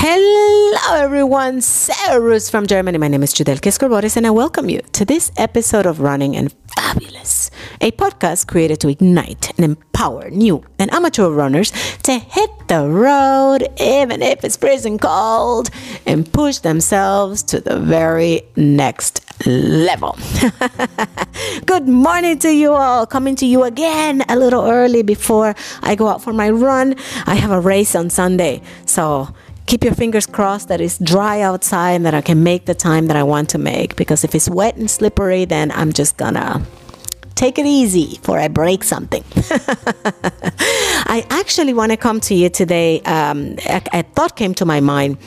Hello, everyone. Servus from Germany. My name is Judel Boris, and I welcome you to this episode of Running and Fabulous, a podcast created to ignite and empower new and amateur runners to hit the road, even if it's freezing cold, and push themselves to the very next level. Good morning to you all. Coming to you again a little early before I go out for my run. I have a race on Sunday, so keep your fingers crossed that it's dry outside and that I can make the time that I want to make. Because if it's wet and slippery, then I'm just gonna take it easy before I break something. I actually want to come to you today. Um, a, a thought came to my mind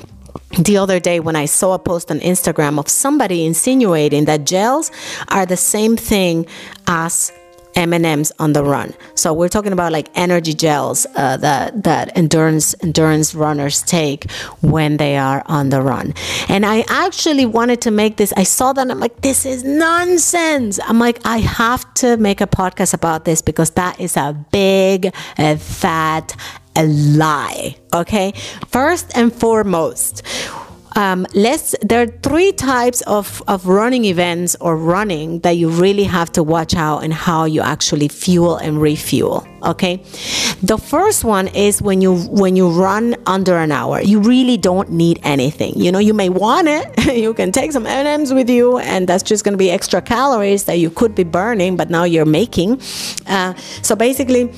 the other day when I saw a post on Instagram of somebody insinuating that gels are the same thing as M&Ms on the run. So we're talking about like energy gels uh, that that endurance endurance runners take when they are on the run. And I actually wanted to make this. I saw that I'm like, this is nonsense. I'm like, I have to make a podcast about this because that is a big, uh, fat a lie. Okay. First and foremost um, let's there are three types of, of running events or running that you really have to watch out and how you actually fuel and refuel okay? The first one is when you when you run under an hour. You really don't need anything. You know you may want it. You can take some M&Ms with you and that's just going to be extra calories that you could be burning but now you're making. Uh, so basically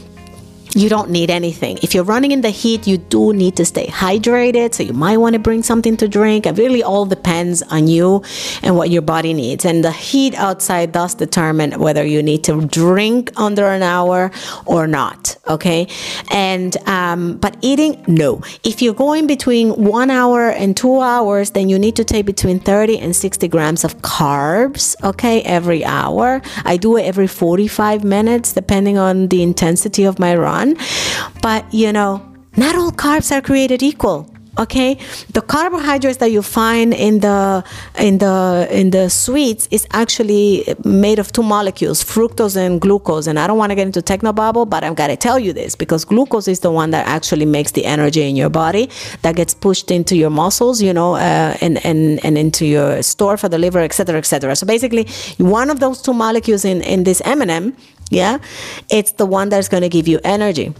you don't need anything. If you're running in the heat, you do need to stay hydrated. So you might want to bring something to drink. It really all depends on you and what your body needs. And the heat outside does determine whether you need to drink under an hour or not. Okay. And, um, but eating, no. If you're going between one hour and two hours, then you need to take between 30 and 60 grams of carbs. Okay. Every hour. I do it every 45 minutes, depending on the intensity of my run. But, you know, not all carbs are created equal okay? The carbohydrates that you find in the in the in the sweets is actually made of two molecules fructose and glucose. And i don't want to get into technobabble but i've got to tell you this because glucose is the one that actually makes the energy in your body that gets pushed into your muscles you know uh, and, and and into your store for the liver etc etc so basically one of those two molecules in in this m&m yeah? It's the one that's going to give you energy.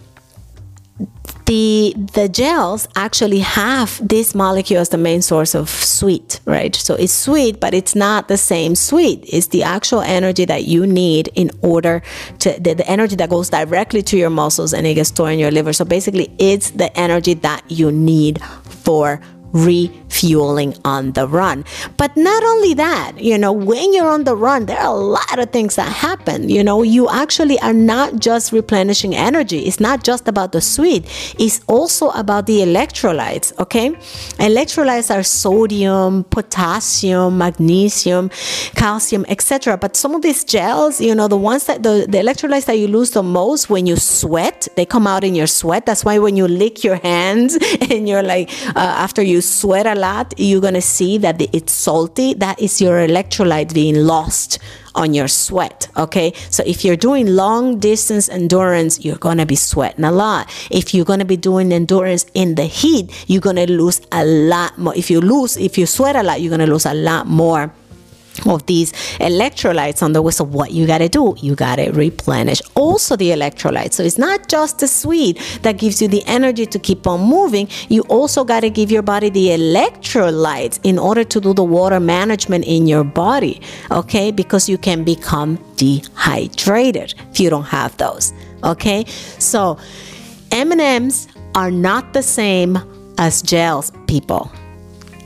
The the gels actually have this molecule as the main source of sweet right? So it's sweet but it's not the same sweet. It's the actual energy that you need in order to the, the energy that goes directly to your muscles and it gets stored in your liver. So basically it's the energy that you need for refueling on the run. But not only that, you know, when you're on the run, there are a lot of things that happen. You know, you actually are not just replenishing energy, it's not just about the sweet, it's also about the electrolytes, okay? Electrolytes are sodium, potassium, magnesium, calcium, etc. But some of these gels, you know, the ones that the, the electrolytes that you lose the most when you sweat, they come out in your sweat. That's why when you lick your hands and you're like, uh, after you sweat a lot, you're going to see that it's salty. That is your electrolyte being lost on your sweat. Okay. So if you're doing long distance endurance, you're going to be sweating a lot. If you're going to be doing endurance in the heat, you're going to lose a lot more. If you lose, if you sweat a lot, you're going to lose a lot more of these electrolytes on the whistle what you got to do you got to replenish also the electrolytes. So it's not just the sweet that gives you the energy to keep on moving you also got to give your body the electrolytes in order to do the water management in your body okay? Because you can become dehydrated if you don't have those okay? So m&ms are not the same as gels people.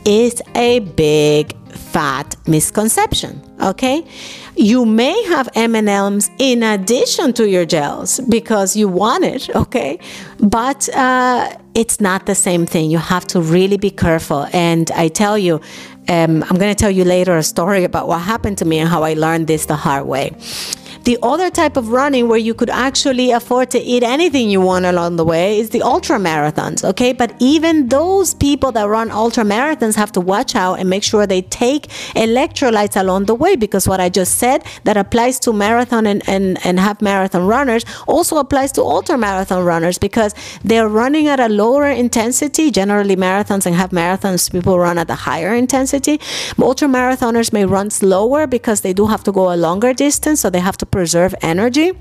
It's a big fat misconception okay? You may have m&ms in addition to your gels because you want it okay? But uh, it's not the same thing. You have to really be careful. And i tell you um, i'm going to tell you later a story about what happened to me and how i learned this the hard way The other type of running where you could actually afford to eat anything you want along the way is the ultra marathons, okay? But even those people that run ultra marathons have to watch out and make sure they take electrolytes along the way because what I just said that applies to marathon and, and, and half marathon runners also applies to ultra marathon runners because they're running at a lower intensity. Generally, marathons and half marathons, people run at a higher intensity. Ultra marathoners may run slower because they do have to go a longer distance, so they have to preserve energy.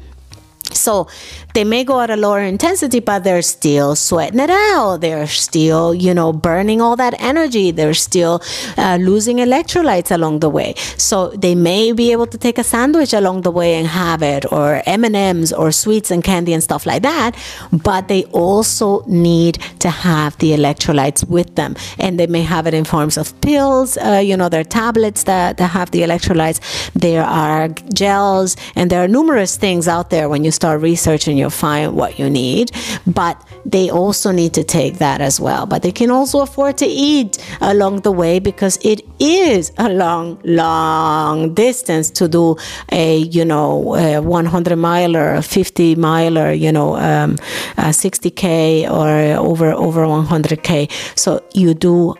So they may go at a lower intensity, but they're still sweating it out. They're still, you know, burning all that energy. They're still uh, losing electrolytes along the way. So they may be able to take a sandwich along the way and have it, or M and M's, or sweets and candy and stuff like that. But they also need to have the electrolytes with them, and they may have it in forms of pills. Uh, you know, there are tablets that, that have the electrolytes. There are gels, and there are numerous things out there when you start researching, you'll find what you need. But they also need to take that as well. But they can also afford to eat along the way because it is a long, long distance to do a, you know, a 100 miler, 50 miler, you know, um, 60K or over, over 100K. So you do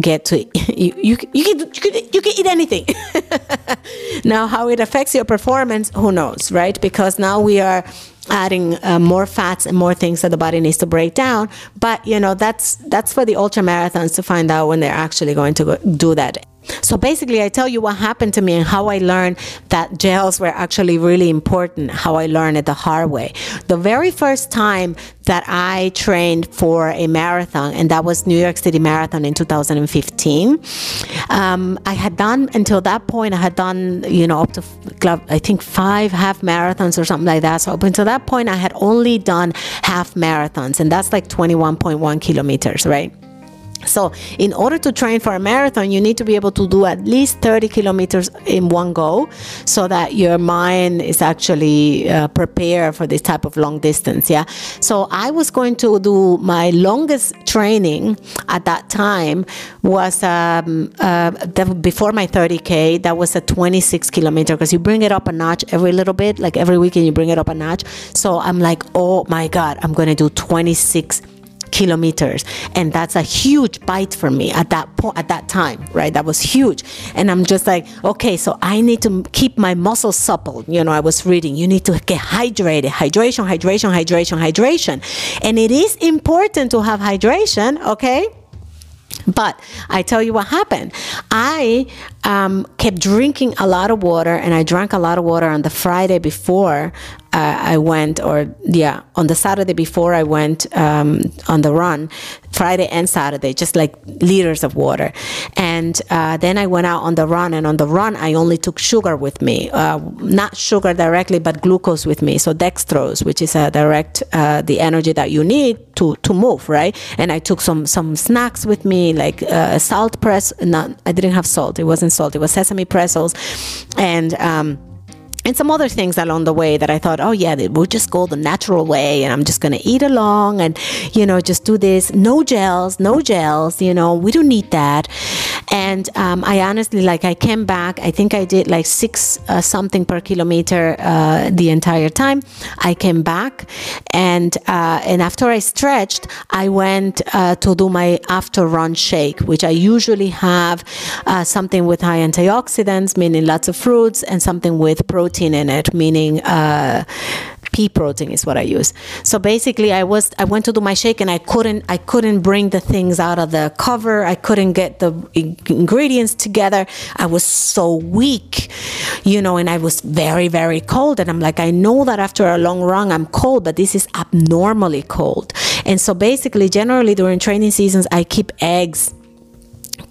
get to you you, you can you can, you can eat anything. Now how it affects your performance who knows right? Because now we are adding uh, more fats and more things that the body needs to break down. But you know that's that's for the ultra marathons to find out when they're actually going to do that so basically, I tell you what happened to me and how I learned that gels were actually really important, how I learned it the hard way. The very first time that I trained for a marathon, and that was New York City Marathon in 2015, um, I had done, until that point, I had done, you know, up to, I think, five half marathons or something like that. So up until that point, I had only done half marathons, and that's like 21.1 kilometers, right? So, in order to train for a marathon, you need to be able to do at least 30 kilometers in one go so that your mind is actually uh, prepared for this type of long distance. Yeah. So, I was going to do my longest training at that time was um, uh, before my 30K, that was a 26 kilometer because you bring it up a notch every little bit, like every weekend you bring it up a notch. So, I'm like, oh my God, I'm going to do 26 kilometers. And that's a huge bite for me at that point at that time right? That was huge. And i'm just like okay so i need to keep my muscles supple. You know i was reading you need to get hydrated. Hydration hydration hydration hydration. And it is important to have hydration okay but I tell you what happened. I um, kept drinking a lot of water, and I drank a lot of water on the Friday before uh, I went, or yeah, on the Saturday before I went um, on the run, Friday and Saturday, just like liters of water. And uh, then I went out on the run, and on the run, I only took sugar with me, uh, not sugar directly, but glucose with me. So dextrose, which is a direct uh, the energy that you need to to move, right? And I took some some snacks with me, like uh, salt press. Not, I didn't have salt. It wasn't salt. It was sesame pretzels, and. Um, and some other things along the way that I thought, oh yeah, we'll just go the natural way, and I'm just gonna eat along, and you know, just do this. No gels, no gels. You know, we don't need that. And um, I honestly, like, I came back. I think I did like six uh, something per kilometer uh, the entire time. I came back, and uh, and after I stretched, I went uh, to do my after run shake, which I usually have uh, something with high antioxidants, meaning lots of fruits, and something with protein protein in it, meaning uh, pea protein is what I use. So basically, I was I went to do my shake and I couldn't I couldn't bring the things out of the cover. I couldn't get the ingredients together. I was so weak, you know, and I was very very cold. And I'm like, I know that after a long run I'm cold, but this is abnormally cold. And so basically, generally during training seasons, I keep eggs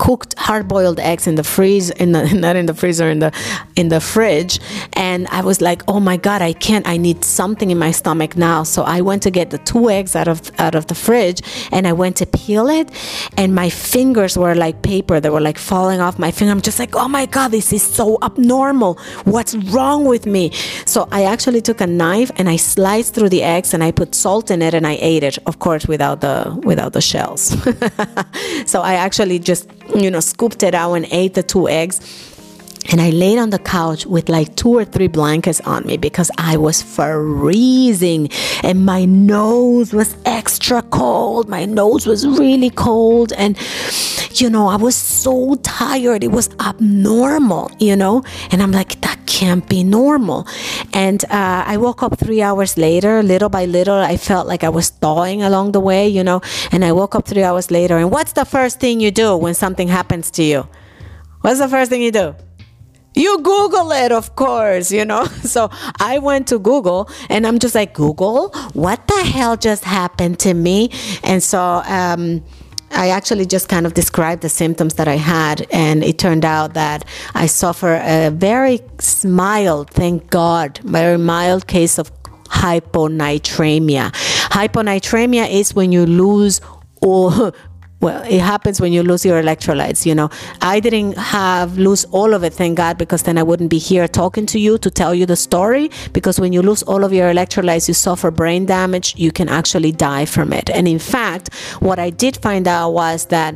cooked hard-boiled eggs in the freeze in the not in the freezer in the in the fridge and I was like oh my god I can't I need something in my stomach now. So I went to get the two eggs out of out of the fridge and I went to peel it. And my fingers were like paper. They were like falling off my finger. I'm just like oh my god this is so abnormal. What's wrong with me? So I actually took a knife and I sliced through the eggs and I put salt in it and I ate it of course without the without the shells. So I actually just you know, scooped it out and ate the two eggs and I laid on the couch with like two or three blankets on me because I was freezing and my nose was extra cold. My nose was really cold. And, you know, I was so tired. It was abnormal, you know? And I'm like, that can't be normal. And uh, I woke up three hours later, little by little. I felt like I was thawing along the way, you know? And I woke up three hours later. And what's the first thing you do when something happens to you? What's the first thing you do? You google it of course you know. So i went to google and i'm just like google? What the hell just happened to me? And so um, I actually just kind of described the symptoms that I had, and it turned out that I suffer a very mild, thank God, very mild case of hyponatremia. Hyponatremia is when you lose all well it happens when you lose your electrolytes you know. I didn't have lose all of it thank god because then i wouldn't be here talking to you to tell you the story because when you lose all of your electrolytes you suffer brain damage you can actually die from it. And in fact what i did find out was that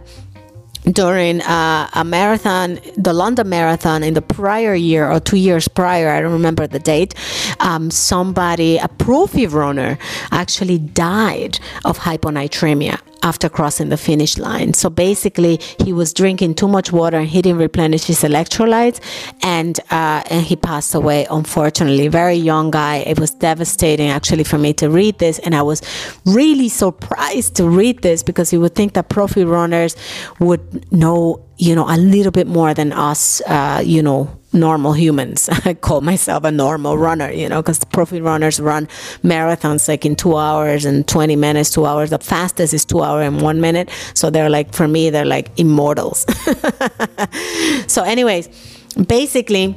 during uh, a marathon, the London Marathon in the prior year or two years prior, I don't remember the date, um, somebody, a profi runner, actually died of hyponatremia after crossing the finish line. So basically, he was drinking too much water and he didn't replenish his electrolytes, and uh, and he passed away. Unfortunately, very young guy. It was devastating actually for me to read this, and I was really surprised to read this because you would think that profi runners would know you know a little bit more than us uh, you know normal humans. I call myself a normal runner you know because profi runners run marathons like in two hours and 20 minutes two hours. The fastest is two hours and one minute. So they're like for me they're like immortals. So anyways basically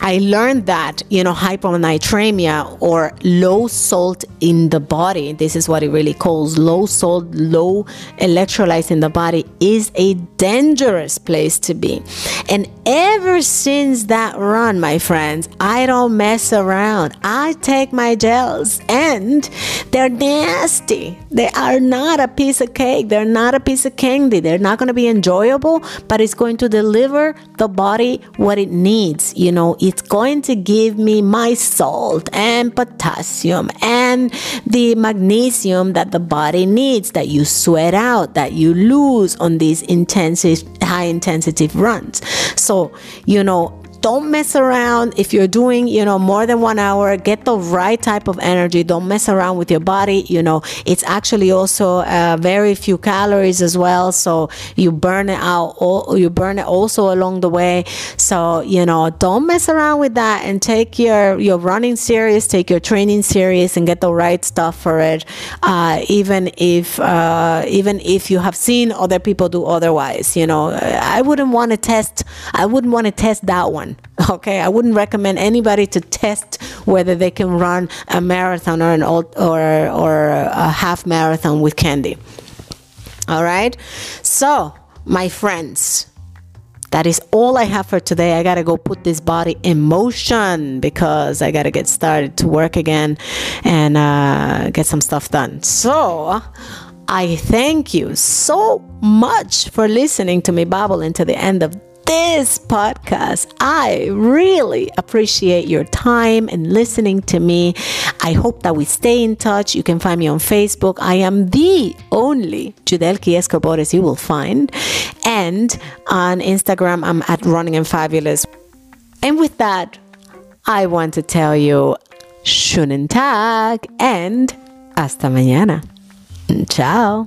I learned that, you know, hyponatremia or low salt in the body, this is what it really calls low salt, low electrolytes in the body, is a dangerous place to be. And ever since that run, my friends, I don't mess around. I take my gels and they're nasty. They are not a piece of cake. They're not a piece of candy. They're not going to be enjoyable, but it's going to deliver the body what it needs. You know, it's going to give me my salt and potassium and the magnesium that the body needs, that you sweat out, that you lose on these intensive, high intensity runs. So, you know, don't mess around. If you're doing you know more than one hour get the right type of energy. Don't mess around with your body. You know it's actually also uh, very few calories as well. So you burn it out all, you burn it also along the way. So you know don't mess around with that and take your your running serious take your training serious and get the right stuff for it. Uh, even if uh, even if you have seen other people do otherwise you know. I wouldn't want to test i wouldn't want to test that one Okay, I wouldn't recommend anybody to test whether they can run a marathon or an old, or or a half marathon with candy. All right, so my friends. That is all I have for today. I gotta go put this body in motion because I gotta get started to work again and uh, get some stuff done. So, I thank you so much for listening to me babble into the end of this podcast. I really appreciate your time and listening to me. I hope that we stay in touch. You can find me on Facebook. I am the only Judelki Escobares you will find. And on Instagram, I'm at Running and Fabulous. And with that, I want to tell you, schönen Tag and hasta mañana. Ciao.